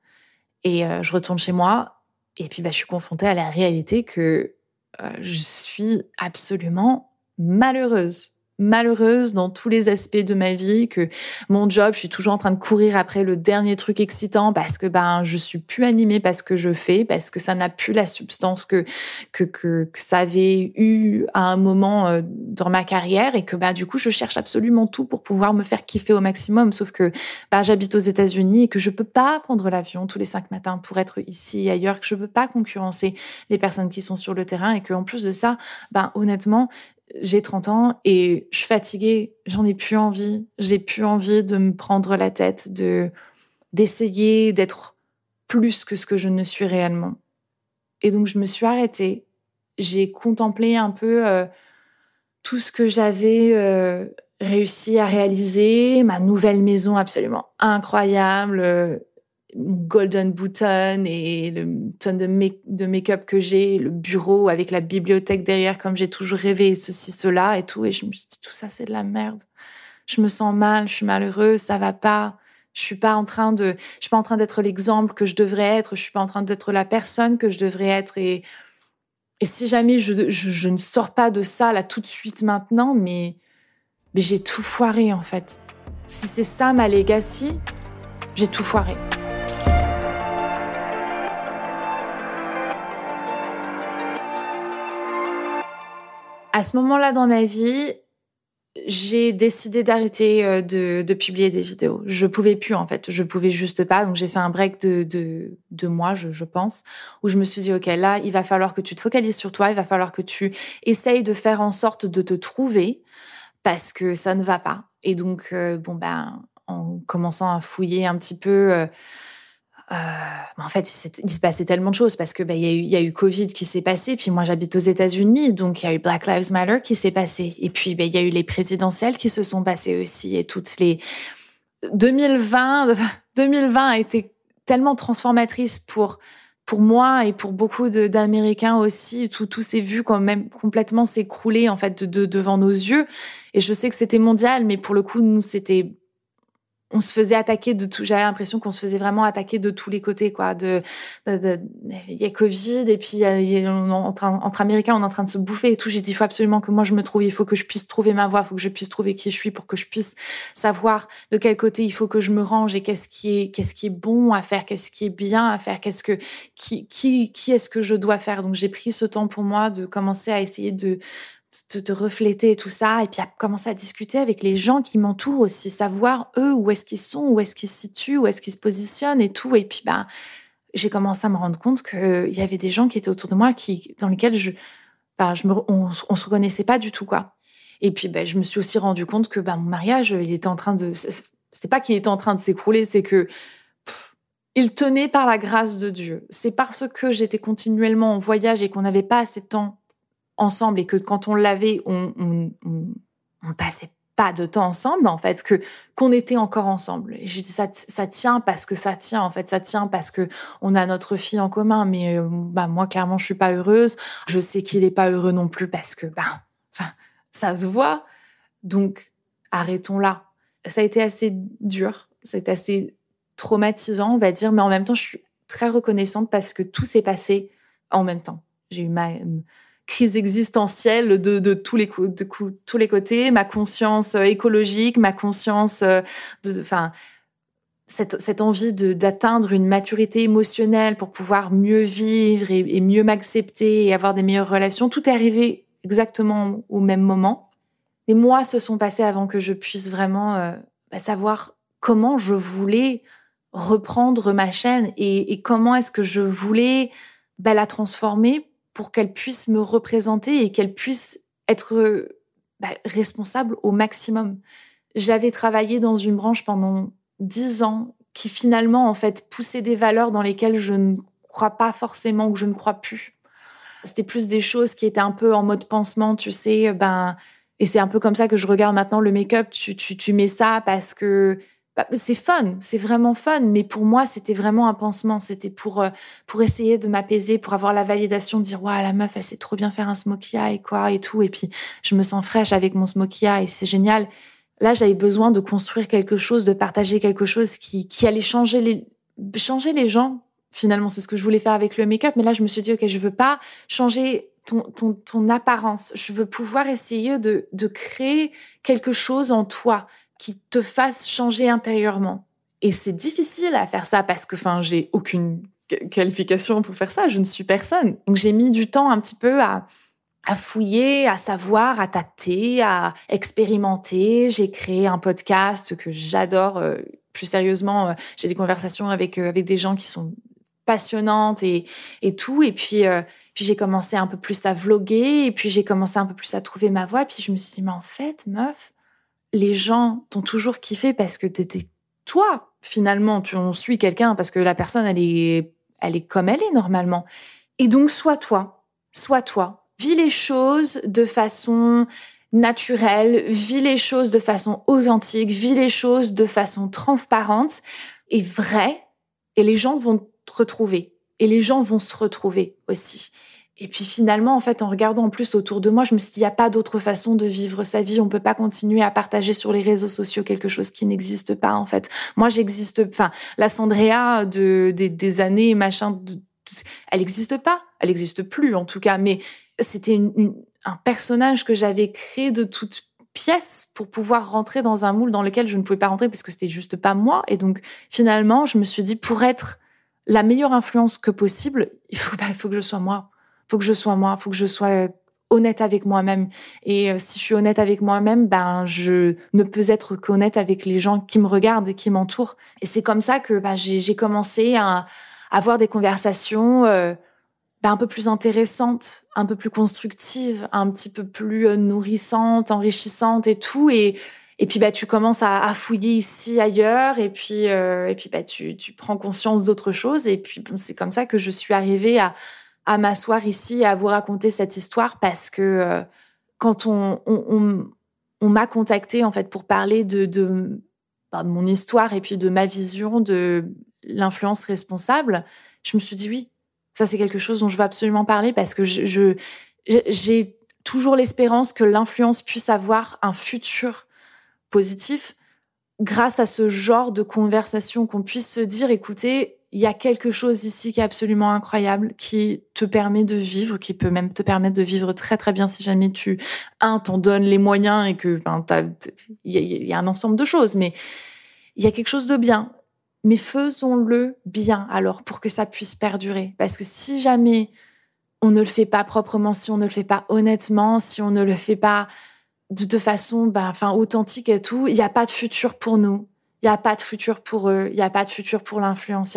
Speaker 1: Et euh, je retourne chez moi. Et puis, bah, je suis confrontée à la réalité que euh, je suis absolument malheureuse malheureuse dans tous les aspects de ma vie, que mon job, je suis toujours en train de courir après le dernier truc excitant parce que ben je suis plus animée parce ce que je fais, parce que ça n'a plus la substance que, que que, ça avait eu à un moment euh, dans ma carrière et que ben du coup je cherche absolument tout pour pouvoir me faire kiffer au maximum. Sauf que ben, j'habite aux États-Unis et que je peux pas prendre l'avion tous les cinq matins pour être ici et ailleurs, que je peux pas concurrencer les personnes qui sont sur le terrain et que plus de ça, ben honnêtement j'ai 30 ans et je suis fatiguée, j'en ai plus envie, j'ai plus envie de me prendre la tête, de d'essayer d'être plus que ce que je ne suis réellement. Et donc je me suis arrêtée, j'ai contemplé un peu euh, tout ce que j'avais euh, réussi à réaliser, ma nouvelle maison absolument incroyable, euh, golden button et le tonne de, make-up que j'ai, le bureau avec la bibliothèque derrière comme j'ai toujours rêvé, ceci, cela et tout. Et je me suis dit, tout ça, c'est de la merde. Je me sens mal, je suis malheureuse, ça va pas. Je suis pas en train de, je suis pas en train d'être l'exemple que je devrais être. Je suis pas en train d'être la personne que je devrais être. Et, et si jamais je, je, ne sors pas de ça là tout de suite maintenant, mais, mais j'ai tout foiré en fait. Si c'est ça ma legacy, j'ai tout foiré. À ce moment-là dans ma vie, j'ai décidé d'arrêter euh, de, publier des vidéos. Je pouvais plus en fait, je pouvais juste pas. Donc j'ai fait un break de deux mois, je, pense, où je me suis dit ok là, il va falloir que tu te focalises sur toi, il va falloir que tu essayes de faire en sorte de te trouver parce que ça ne va pas. Et donc euh, bon ben en commençant à fouiller un petit peu. Euh, euh, en fait, il, se passait tellement de choses parce que bah, il y, a eu, Covid qui s'est passé, puis moi j'habite aux États-Unis, donc il y a eu Black Lives Matter qui s'est passé, et puis bah, il y a eu les présidentielles qui se sont passées aussi, et toutes les 2020, 2020 a été tellement transformatrice pour pour moi et pour beaucoup d'Américains aussi, tout, tout s'est vu quand même complètement s'écrouler en fait de, devant nos yeux. Et je sais que c'était mondial, mais pour le coup, nous, c'était on se faisait attaquer de tout. J'avais l'impression qu'on se faisait vraiment attaquer de tous les côtés, quoi. De, il y a Covid et puis entre, entre Américains, on est en train de se bouffer et tout. J'ai dit, il faut absolument que moi je me trouve. Il faut que je puisse trouver ma voie. Il faut que je puisse trouver qui je suis pour que je puisse savoir de quel côté il faut que je me range et qu'est-ce qui est, qu'est-ce qui est bon à faire, qu'est-ce qui est bien à faire, qu'est-ce que, qui, qui, qui est-ce que je dois faire. Donc j'ai pris ce temps pour moi de commencer à essayer de de, refléter tout ça et puis à commencer à discuter avec les gens qui m'entourent aussi, savoir eux où est-ce qu'ils sont, où est-ce qu'ils se situent, où est-ce qu'ils se positionnent et tout. Et puis ben j'ai commencé à me rendre compte qu'il y avait des gens qui étaient autour de moi qui dans lesquels je, ben, je me, on, on se reconnaissait pas du tout quoi. Et puis ben je me suis aussi rendu compte que ben mon mariage il était en train de c'était pas qu'il était en train de s'écrouler, c'est que il tenait par la grâce de Dieu. C'est parce que j'étais continuellement en voyage et qu'on n'avait pas assez de temps ensemble et que quand on l'avait, on, on, passait pas de temps ensemble en fait que qu'on était encore ensemble. Et je dis ça ça tient parce que ça tient en fait ça tient parce que on a notre fille en commun mais euh, bah moi clairement je suis pas heureuse. Je sais qu'il est pas heureux non plus parce que bah ça se voit. Donc arrêtons là. Ça a été assez dur. C'est assez traumatisant on va dire mais en même temps je suis très reconnaissante parce que tout s'est passé en même temps. J'ai eu ma crise existentielle de, de tous les tous les côtés, ma conscience euh, écologique, ma conscience euh, de, enfin, cette, cette envie d'atteindre une maturité émotionnelle pour pouvoir mieux vivre et, mieux m'accepter et avoir des meilleures relations, tout est arrivé exactement au même moment. Des mois se sont passés avant que je puisse vraiment euh, bah, savoir comment je voulais reprendre ma chaîne et, comment est-ce que je voulais bah, la transformer pour qu'elle puisse me représenter et qu'elle puisse être bah, responsable au maximum. J'avais travaillé dans une branche pendant dix ans qui finalement en fait poussait des valeurs dans lesquelles je ne crois pas forcément ou que je ne crois plus. C'était plus des choses qui étaient un peu en mode pansement, tu sais, ben et c'est un peu comme ça que je regarde maintenant le make-up. Tu, tu, mets ça parce que c'est fun, c'est vraiment fun, mais pour moi, c'était vraiment un pansement. C'était pour, euh, pour essayer de m'apaiser, pour avoir la validation, de dire, ouais, la meuf, elle sait trop bien faire un smokey eye, quoi, et tout. Et puis, je me sens fraîche avec mon smokey eye, c'est génial. Là, j'avais besoin de construire quelque chose, de partager quelque chose qui, qui allait changer les, changer les gens. Finalement, c'est ce que je voulais faire avec le make-up. Mais là, je me suis dit, OK, je veux pas changer ton, ton, ton apparence. Je veux pouvoir essayer de, de créer quelque chose en toi qui te fasse changer intérieurement. Et c'est difficile à faire ça parce que, enfin, j'ai aucune qualification pour faire ça. Je ne suis personne. Donc, j'ai mis du temps un petit peu à, fouiller, à savoir, à tâter, à expérimenter. J'ai créé un podcast que j'adore. Euh, plus sérieusement, euh, j'ai des conversations avec euh, avec des gens qui sont passionnantes et, et tout. Et puis, puis j'ai commencé un peu plus à vloguer. Et puis j'ai commencé un peu plus à trouver ma voix. Puis je me suis dit, mais en fait, meuf, les gens t'ont toujours kiffé parce que t'étais toi. Finalement, tu on suit quelqu'un parce que la personne, elle est, elle est comme elle est normalement. Et donc, sois toi, sois toi. Vis les choses de façon naturelle, vis les choses de façon authentique, vis les choses de façon transparente et vraie. Et les gens vont te retrouver. Et les gens vont se retrouver aussi. Et puis finalement, en fait, en regardant en plus autour de moi, je me suis dit, il n'y a pas d'autre façon de vivre sa vie. On peut pas continuer à partager sur les réseaux sociaux quelque chose qui n'existe pas, en fait. Moi, j'existe, enfin, la Sandrea de, des, années, machin, elle n'existe pas. Elle n'existe plus, en tout cas. Mais c'était un personnage que j'avais créé de toutes pièces pour pouvoir rentrer dans un moule dans lequel je ne pouvais pas rentrer parce que c'était juste pas moi. Et donc, finalement, je me suis dit, pour être la meilleure influence que possible, il faut que je sois moi faut que je sois moi, faut que je sois honnête avec moi-même. Et euh, si je suis honnête avec moi-même, ben je ne peux être qu'honnête avec les gens qui me regardent et qui m'entourent. Et c'est comme ça que ben, j'ai commencé à, avoir des conversations euh, ben, un peu plus intéressantes, un peu plus constructives, un petit peu plus euh, nourrissantes, enrichissantes et tout. Et puis bah tu commences à, à fouiller ici ailleurs et puis et puis bah tu tu prends conscience d'autres choses et puis c'est comme ça que je suis arrivée à à m'asseoir ici et à vous raconter cette histoire parce que euh, quand on, on, m'a contacté en fait pour parler de, de bah, mon histoire et puis de ma vision de l'influence responsable, je me suis dit oui, ça c'est quelque chose dont je veux absolument parler parce que je, j'ai toujours l'espérance que l'influence puisse avoir un futur positif grâce à ce genre de conversation qu'on puisse se dire écoutez il y a quelque chose ici qui est absolument incroyable, qui te permet de vivre, qui peut même te permettre de vivre très très bien si jamais tu, un, t'en donnes les moyens et que, ben, il y, a un ensemble de choses, mais il y a quelque chose de bien. Mais faisons-le bien alors pour que ça puisse perdurer. Parce que si jamais on ne le fait pas proprement, si on ne le fait pas honnêtement, si on ne le fait pas de, façon, ben, authentique et tout, il n'y a pas de futur pour nous il n'y a pas de futur pour eux, il n'y a pas de futur pour l'influence.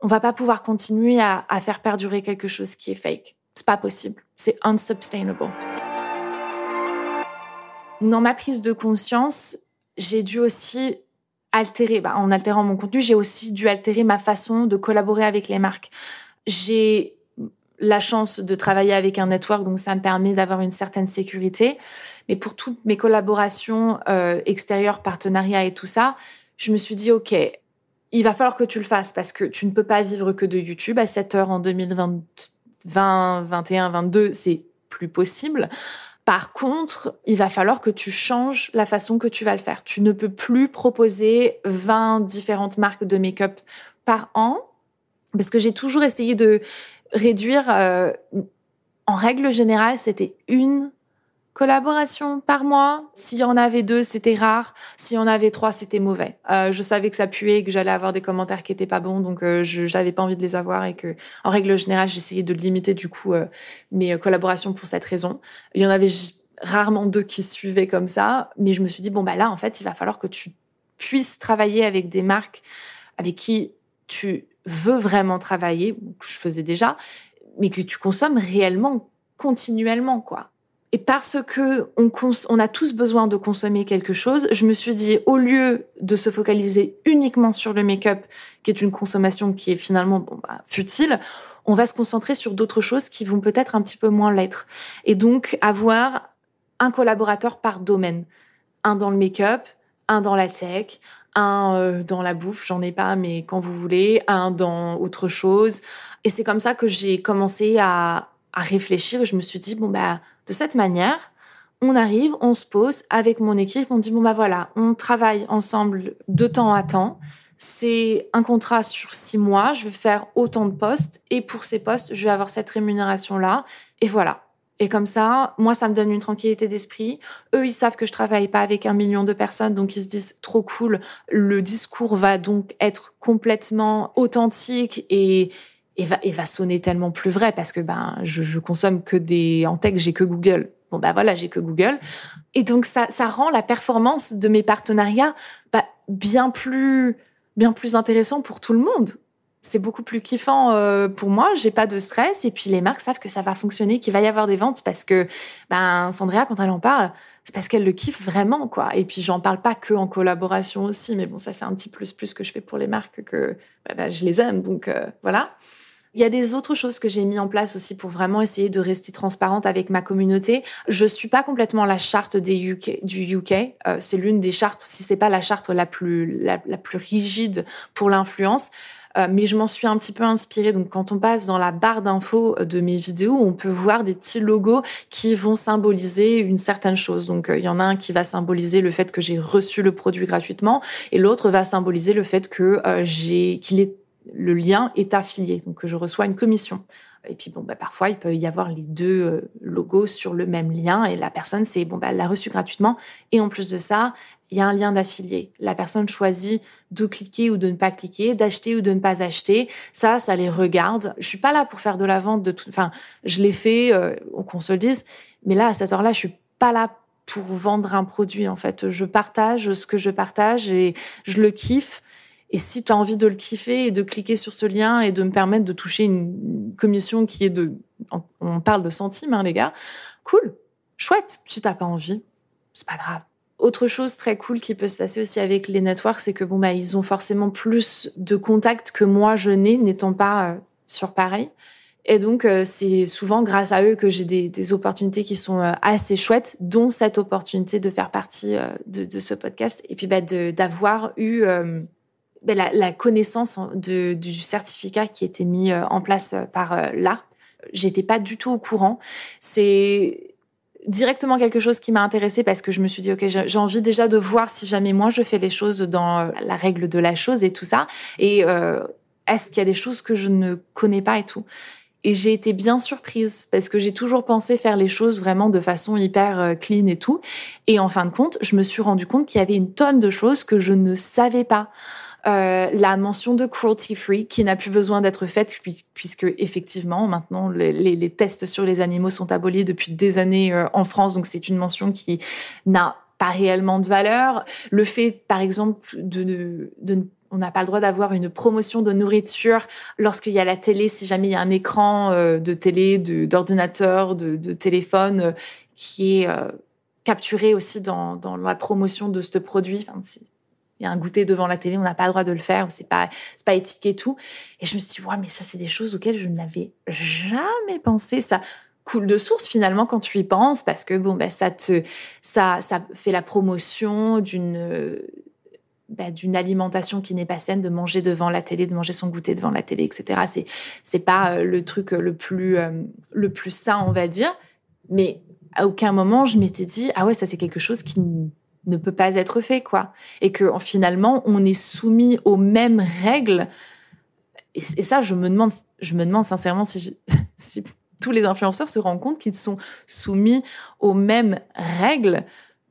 Speaker 1: On va pas pouvoir continuer à, faire perdurer quelque chose qui est fake. C'est pas possible. C'est unsustainable. Dans ma prise de conscience, j'ai dû aussi altérer, bah, en altérant mon contenu, j'ai aussi dû altérer ma façon de collaborer avec les marques. J'ai la chance de travailler avec un network, donc ça me permet d'avoir une certaine sécurité. Mais pour toutes mes collaborations euh, extérieures, partenariats et tout ça, je me suis dit, OK, il va falloir que tu le fasses parce que tu ne peux pas vivre que de YouTube à 7 heures en 2020, 20, 21, 22, c'est plus possible. Par contre, il va falloir que tu changes la façon que tu vas le faire. Tu ne peux plus proposer 20 différentes marques de make-up par an parce que j'ai toujours essayé de réduire, euh, en règle générale, c'était une collaboration par mois. S'il y en avait deux, c'était rare. S'il y en avait trois, c'était mauvais. Euh, je savais que ça puait, que j'allais avoir des commentaires qui étaient pas bons, donc euh, je n'avais pas envie de les avoir et que, en règle générale, j'essayais de limiter du coup mes collaborations pour cette raison. Il y en avait rarement deux qui suivaient comme ça, mais je me suis dit bon bah là, en fait, il va falloir que tu puisses travailler avec des marques avec qui tu veux vraiment travailler, que je faisais déjà, mais que tu consommes réellement, continuellement, quoi. Et parce que on, a tous besoin de consommer quelque chose, je me suis dit, au lieu de se focaliser uniquement sur le make-up, qui est une consommation qui est finalement bah, futile, on va se concentrer sur d'autres choses qui vont peut-être un petit peu moins l'être. Et donc, avoir un collaborateur par domaine. Un dans le make-up, un dans la tech, un euh, dans la bouffe, j'en ai pas, mais quand vous voulez, un dans autre chose. Et c'est comme ça que j'ai commencé à, réfléchir et je me suis dit, bon, bah, de cette manière, on arrive, on se pose avec mon équipe, on dit, bon, bah voilà, on travaille ensemble de temps à temps. C'est un contrat sur six mois, je vais faire autant de postes et pour ces postes, je vais avoir cette rémunération-là. Et voilà. Et comme ça, moi, ça me donne une tranquillité d'esprit. Eux, ils savent que je travaille pas avec un million de personnes, donc ils se disent trop cool. Le discours va donc être complètement authentique et, va, sonner tellement plus vrai parce que ben je, consomme que des en tech, j'ai que Google. Bon ben voilà, j'ai que Google. Et donc ça, ça rend la performance de mes partenariats bah, bien plus bien plus intéressant pour tout le monde c'est beaucoup plus kiffant euh, pour moi. J'ai pas de stress et puis les marques savent que ça va fonctionner, qu'il va y avoir des ventes parce que ben Sandrea quand elle en parle, c'est parce qu'elle le kiffe vraiment quoi. Et puis j'en parle pas que en collaboration aussi, mais bon ça c'est un petit plus plus que je fais pour les marques que ben, ben, je les aime donc euh, voilà. Il y a des autres choses que j'ai mis en place aussi pour vraiment essayer de rester transparente avec ma communauté. Je suis pas complètement la charte des UK, du UK. Euh, c'est l'une des chartes, si c'est pas la charte la plus la plus rigide pour l'influence. Euh, mais je m'en suis un petit peu inspirée. Donc, quand on passe dans la barre d'infos de mes vidéos, on peut voir des petits logos qui vont symboliser une certaine chose. Donc, euh, il y en a un qui va symboliser le fait que j'ai reçu le produit gratuitement et l'autre va symboliser le fait que euh, j'ai qu'il est le lien est affilié, donc je reçois une commission. Et puis bon, bah, parfois il peut y avoir les deux logos sur le même lien et la personne c'est bon, bah, elle l'a reçu gratuitement et en plus de ça, il y a un lien d'affilié. La personne choisit de cliquer ou de ne pas cliquer, d'acheter ou de ne pas acheter. Ça, ça les regarde. Je suis pas là pour faire de la vente de tout. Enfin, je l'ai fait, euh, qu'on se le dise. Mais là, à cette heure-là, je suis pas là pour vendre un produit. En fait, je partage ce que je partage et je le kiffe. Et si tu as envie de le kiffer et de cliquer sur ce lien et de me permettre de toucher une commission qui est de, on parle de centimes, hein, les gars, cool, chouette. Si t'as pas envie, c'est pas grave. Autre chose très cool qui peut se passer aussi avec les networks, c'est que bon bah ils ont forcément plus de contacts que moi je n'ai, n'étant pas euh, sur Paris. Et donc euh, c'est souvent grâce à eux que j'ai des, opportunités qui sont euh, assez chouettes, dont cette opportunité de faire partie de, de, ce podcast et puis bah, d'avoir eu la, la, connaissance de, du certificat qui était mis en place par l'ARP. J'étais pas du tout au courant. C'est directement quelque chose qui m'a intéressée parce que je me suis dit, OK, j'ai envie déjà de voir si jamais moi je fais les choses dans euh, la règle de la chose et tout ça. Et euh, est-ce qu'il y a des choses que je ne connais pas et tout? Et j'ai été bien surprise parce que j'ai toujours pensé faire les choses vraiment de façon hyper euh, clean et tout. Et en fin de compte, je me suis rendu compte qu'il y avait une tonne de choses que je ne savais pas. Euh, la mention de cruelty free qui n'a plus besoin d'être faite puisque effectivement maintenant les, les, les, tests sur les animaux sont abolis depuis des années euh, en France donc c'est une mention qui n'a pas réellement de valeur le fait par exemple de, de, de on n'a pas le droit d'avoir une promotion de nourriture lorsqu'il y a la télé, si jamais il y a un écran euh, de télé, d'ordinateur, de, de, téléphone euh, qui est capturé aussi dans, dans, la promotion de ce produit. Il y a un goûter devant la télé, on n'a pas le droit de le faire, c'est pas c'est pas éthique et tout. Et je me suis dit, ouais, mais ça c'est des choses auxquelles je n'avais jamais pensé. Ça coule de source finalement quand tu y penses parce que bon ben ça te ça ça fait la promotion d'une bah, d'une alimentation qui n'est pas saine, de manger devant la télé, de manger son goûter devant la télé, etc. C'est c'est pas euh, le truc le plus euh, le plus sain, on va dire. Mais à aucun moment je m'étais dit ah ouais ça c'est quelque chose qui ne peut pas être fait, quoi. Et que finalement, on est soumis aux mêmes règles. Et, ça, je me demande, je me demande sincèrement si, si tous les influenceurs se rendent compte qu'ils sont soumis aux mêmes règles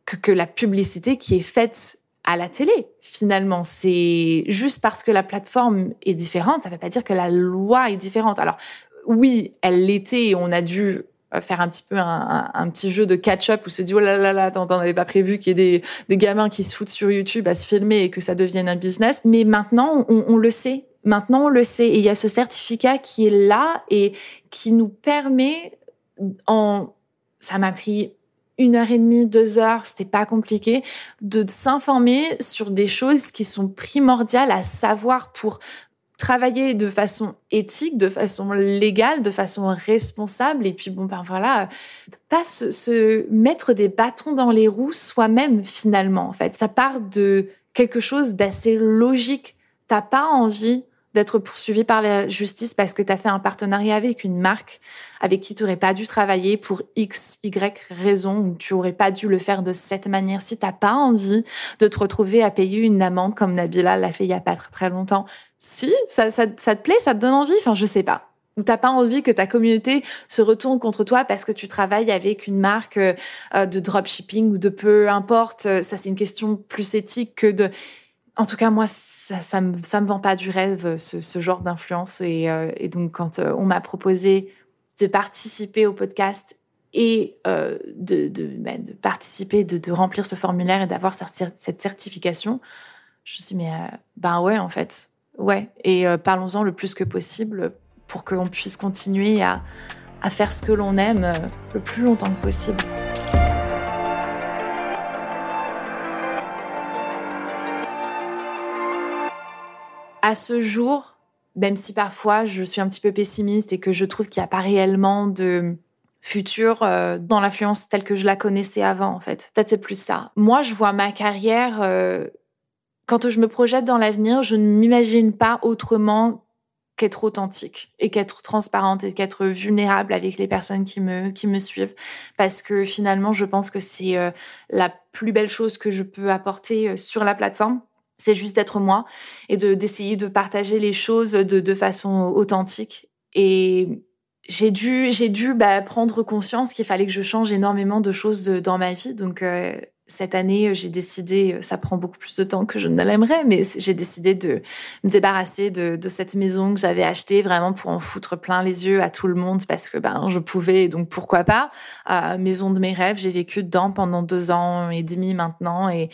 Speaker 1: que, que la publicité qui est faite à la télé. Finalement, c'est juste parce que la plateforme est différente, ça ne veut pas dire que la loi est différente. Alors oui, elle l'était on a dû faire un petit peu un, petit jeu de catch-up où se dit oh là là là t'en avais pas prévu qu'il y ait des, des, gamins qui se foutent sur YouTube à se filmer et que ça devienne un business. Mais maintenant on, on le sait. Maintenant on le sait. Et il y a ce certificat qui est là et qui nous permet en ça m'a pris une heure et demie, deux heures, c'était pas compliqué, de s'informer sur des choses qui sont primordiales à savoir pour travailler de façon éthique, de façon légale, de façon responsable, et puis bon ben voilà, pas se, mettre des bâtons dans les roues soi-même finalement. En fait, ça part de quelque chose d'assez logique. T'as pas envie d'être poursuivi par la justice parce que tu as fait un partenariat avec une marque avec qui tu n'aurais pas dû travailler pour X, Y raison, ou tu aurais pas dû le faire de cette manière. Si t'as pas envie de te retrouver à payer une amende comme Nabila l'a fait il y a pas très, très longtemps, si, ça, ça, ça te plaît, ça te donne envie, enfin je sais pas. Ou t'as pas envie que ta communauté se retourne contre toi parce que tu travailles avec une marque euh, de dropshipping ou de peu importe. Ça, c'est une question plus éthique que de en tout cas, moi, ça, ça, me, ça me vend pas du rêve, ce, genre d'influence. Et, euh, donc, quand euh, on m'a proposé de participer au podcast et euh, de, de, participer, de, de, remplir ce formulaire et d'avoir cette certification, je me suis dit, mais ben ouais, en fait, ouais. Et parlons-en le plus que possible pour qu'on puisse continuer à, à faire ce que l'on aime le plus longtemps que possible. À ce jour, même si parfois je suis un petit peu pessimiste et que je trouve qu'il n'y a pas réellement de futur euh, dans l'influence telle que je la connaissais avant, en fait. Peut-être c'est plus ça. Moi, je vois ma carrière, euh, quand je me projette dans l'avenir, je ne m'imagine pas autrement qu'être authentique et qu'être transparente et qu'être vulnérable avec les personnes qui me, qui me suivent. Parce que finalement, je pense que c'est euh, la plus belle chose que je peux apporter sur la plateforme c'est juste d'être moi et de d'essayer de partager les choses de, de façon authentique. Et j'ai dû dû bah, prendre conscience qu'il fallait que je change énormément de choses dans ma vie. Donc euh, cette année, j'ai décidé, ça prend beaucoup plus de temps que je ne l'aimerais, mais j'ai décidé de me débarrasser de, de cette maison que j'avais achetée vraiment pour en foutre plein les yeux à tout le monde parce que ben je pouvais, donc pourquoi pas. Euh, maison de mes rêves, j'ai vécu dedans pendant deux ans et demi maintenant et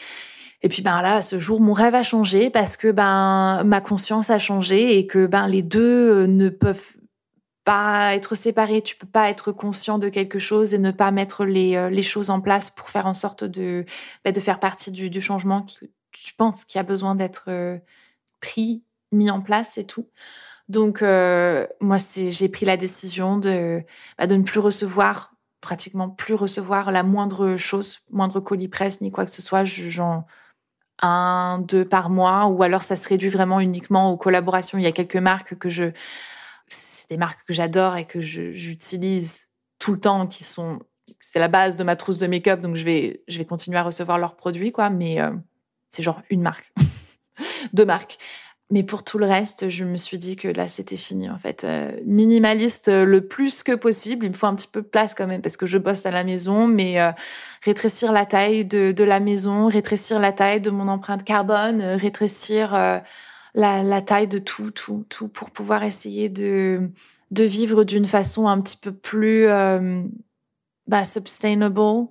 Speaker 1: et puis ben là, ce jour, mon rêve a changé parce que ben ma conscience a changé et que ben les deux euh, ne peuvent pas être séparés. Tu peux pas être conscient de quelque chose et ne pas mettre les, euh, les choses en place pour faire en sorte de, ben, de faire partie du, changement que tu penses qu'il a besoin d'être euh, pris, mis en place et tout. Donc, moi, j'ai pris la décision de, ben, de ne plus recevoir, pratiquement plus recevoir la moindre chose, moindre colis presse ni quoi que ce soit. Un, deux par mois, ou alors ça se réduit vraiment uniquement aux collaborations. Il y a quelques marques que je, c'est des marques que j'adore et que j'utilise tout le temps, qui sont, c'est la base de ma trousse de make-up, donc je vais, je vais continuer à recevoir leurs produits, quoi. Mais euh, c'est genre une marque, deux marques. Mais pour tout le reste, je me suis dit que là, c'était fini, en fait. Euh, minimaliste euh, le plus que possible. Il me faut un petit peu de place quand même parce que je bosse à la maison, mais euh, rétrécir la taille de, de, la maison, rétrécir la taille de mon empreinte carbone, rétrécir la, la, taille de tout, tout, tout pour pouvoir essayer de, de vivre d'une façon un petit peu plus bah, sustainable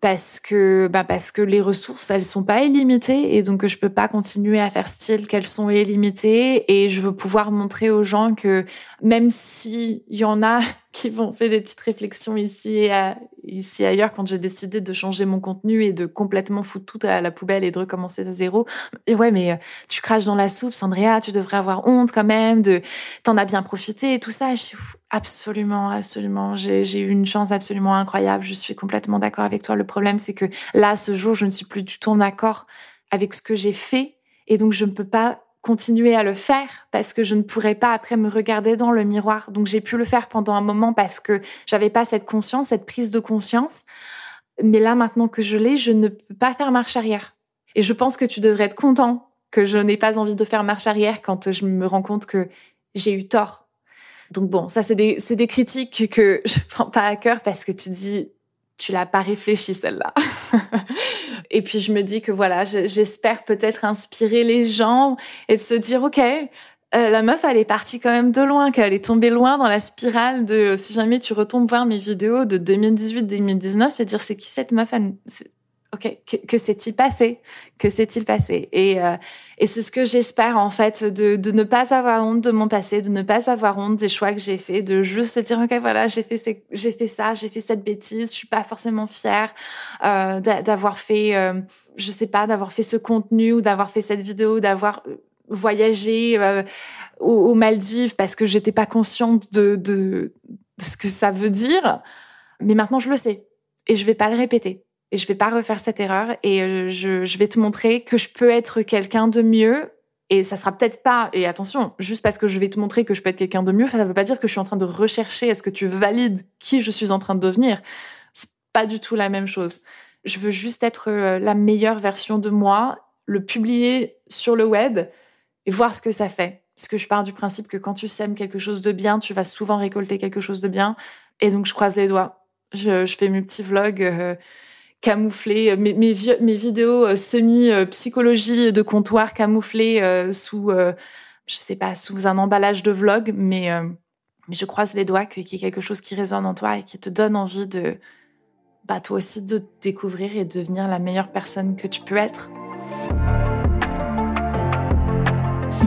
Speaker 1: parce que bah parce que les ressources elles sont pas illimitées et donc je peux pas continuer à faire style qu'elles sont illimitées et je veux pouvoir montrer aux gens que même si y en a qui vont faire des petites réflexions ici et, ici ailleurs quand j'ai décidé de changer mon contenu et de complètement foutre tout à la poubelle et de recommencer à zéro. Et ouais, mais euh, tu craches dans la soupe, Sandria, tu devrais avoir honte quand même de, t'en as bien profité et tout ça. Je absolument, absolument. J'ai eu une chance absolument incroyable. Je suis complètement d'accord avec toi. Le problème, c'est que là, ce jour, je ne suis plus du tout en accord avec ce que j'ai fait et donc je ne peux pas continuer à le faire parce que je ne pourrais pas après me regarder dans le miroir. Donc j'ai pu le faire pendant un moment parce que j'avais pas cette conscience, cette prise de conscience. Mais là, maintenant que je l'ai, je ne peux pas faire marche arrière. Et je pense que tu devrais être content que je n'ai pas envie de faire marche arrière quand je me rends compte que j'ai eu tort. Donc bon, ça c'est des, critiques que je prends pas à cœur parce que tu dis, tu l'as pas réfléchi celle-là. et puis je me dis que voilà, j'espère peut-être inspirer les gens et de se dire ok, euh, la meuf, elle est partie quand même de loin, qu'elle est tombée loin dans la spirale de si jamais tu retombes voir mes vidéos de 2018-2019 et dire c'est qui cette meuf Ok, que, s'est-il passé? Que s'est-il passé? Et, euh, et c'est ce que j'espère en fait, de, de, ne pas avoir honte de mon passé, de ne pas avoir honte des choix que j'ai faits, de juste dire ok voilà j'ai fait j'ai fait ça, j'ai fait cette bêtise, je suis pas forcément fière euh, d'avoir fait, euh, je sais pas, d'avoir fait ce contenu ou d'avoir fait cette vidéo, d'avoir voyagé euh, aux, Maldives parce que j'étais pas consciente de, de, de ce que ça veut dire. Mais maintenant je le sais et je vais pas le répéter et je vais pas refaire cette erreur et euh, je, vais te montrer que je peux être quelqu'un de mieux et ça sera peut-être pas, et attention, juste parce que je vais te montrer que je peux être quelqu'un de mieux, ça ne veut pas dire que je suis en train de rechercher est-ce que tu valides qui je suis en train de devenir. C'est pas du tout la même chose. Je veux juste être euh, la meilleure version de moi, le publier sur le web et voir ce que ça fait. Parce que je pars du principe que quand tu sèmes quelque chose de bien, tu vas souvent récolter quelque chose de bien. Et donc, je croise les doigts. Je, je fais mes petits vlogs. Euh, camouflés, euh, mes, mes, vidéos euh, semi-psychologie euh, de comptoir camouflées sous, je sais pas, sous un emballage de vlog, mais, mais je croise les doigts qu'il y ait quelque chose qui résonne en toi et qui te donne envie de, bah, toi aussi, de te découvrir et devenir la meilleure personne que tu peux être.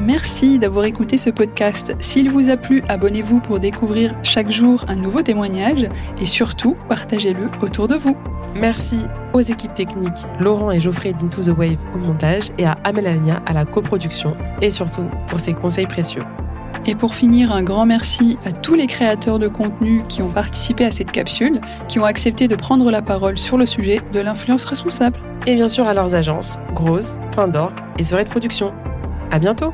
Speaker 2: Merci d'avoir écouté ce podcast. S'il vous a plu, abonnez-vous pour découvrir chaque jour un nouveau témoignage et surtout, partagez-le autour de vous.
Speaker 3: Merci aux équipes techniques Laurent et Geoffrey d'Into the Wave au montage et à Amel Alnia à la coproduction et surtout pour ses conseils précieux.
Speaker 2: Et pour finir, un grand merci à tous les créateurs de contenu qui ont participé à cette capsule, qui ont accepté de prendre la parole sur le sujet de l'influence responsable.
Speaker 3: Et bien sûr à leurs agences, Grosse, Point d'Or et Soirée de Production. À bientôt!